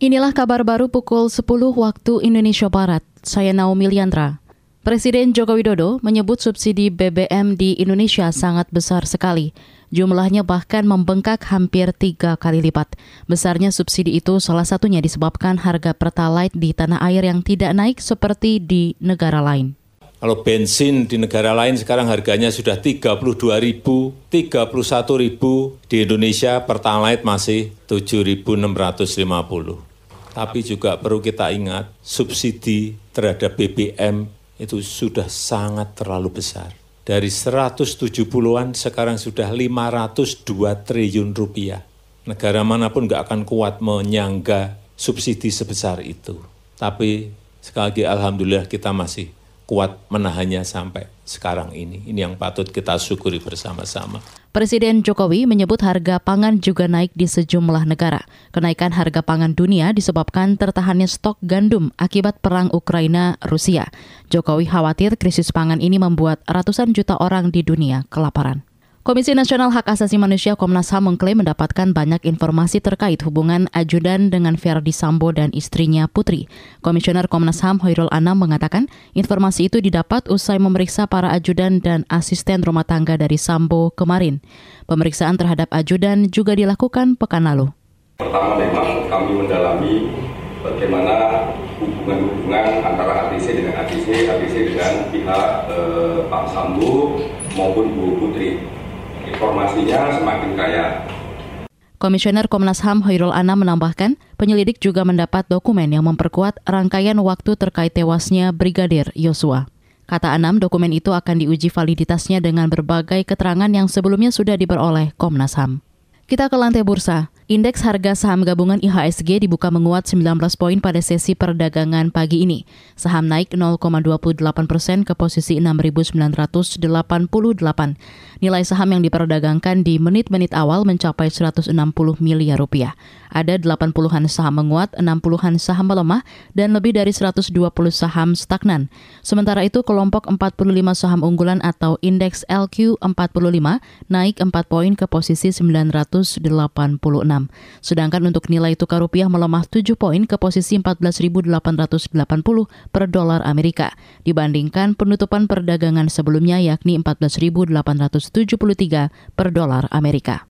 Inilah kabar baru pukul 10 waktu Indonesia Barat. Saya Naomi Liandra. Presiden Joko Widodo menyebut subsidi BBM di Indonesia sangat besar sekali. Jumlahnya bahkan membengkak hampir tiga kali lipat. Besarnya subsidi itu salah satunya disebabkan harga Pertalite di tanah air yang tidak naik seperti di negara lain. Kalau bensin di negara lain sekarang harganya sudah 32 ribu, 31 ribu, di Indonesia Pertalite masih 7.650. Tapi juga perlu kita ingat, subsidi terhadap BBM itu sudah sangat terlalu besar. Dari 170-an sekarang sudah 502 triliun rupiah. Negara mana pun nggak akan kuat menyangga subsidi sebesar itu. Tapi sekali lagi Alhamdulillah kita masih kuat menahannya sampai sekarang ini. Ini yang patut kita syukuri bersama-sama. Presiden Jokowi menyebut harga pangan juga naik di sejumlah negara. Kenaikan harga pangan dunia disebabkan tertahannya stok gandum akibat perang Ukraina-Rusia. Jokowi khawatir krisis pangan ini membuat ratusan juta orang di dunia kelaparan. Komisi Nasional Hak Asasi Manusia Komnas HAM mengklaim mendapatkan banyak informasi terkait hubungan ajudan dengan Verdi Sambo dan istrinya Putri. Komisioner Komnas HAM Hoirul Anam mengatakan informasi itu didapat usai memeriksa para ajudan dan asisten rumah tangga dari Sambo kemarin. Pemeriksaan terhadap ajudan juga dilakukan pekan lalu. Pertama memang kami mendalami bagaimana hubungan-hubungan antara ATC dengan ATC, ATC dengan pihak eh, Pak Sambo maupun Bu Putri informasinya semakin kaya. Komisioner Komnas HAM Hoirul Anam menambahkan, penyelidik juga mendapat dokumen yang memperkuat rangkaian waktu terkait tewasnya Brigadir Yosua. Kata Anam, dokumen itu akan diuji validitasnya dengan berbagai keterangan yang sebelumnya sudah diperoleh Komnas HAM. Kita ke lantai bursa. Indeks harga saham gabungan IHSG dibuka menguat 19 poin pada sesi perdagangan pagi ini. Saham naik 0,28 persen ke posisi 6.988. Nilai saham yang diperdagangkan di menit-menit awal mencapai 160 miliar rupiah. Ada 80-an saham menguat, 60-an saham melemah, dan lebih dari 120 saham stagnan. Sementara itu, kelompok 45 saham unggulan atau indeks LQ45 naik 4 poin ke posisi 986. Sedangkan untuk nilai tukar rupiah melemah 7 poin ke posisi 14.880 per dolar Amerika dibandingkan penutupan perdagangan sebelumnya yakni 14.873 per dolar Amerika.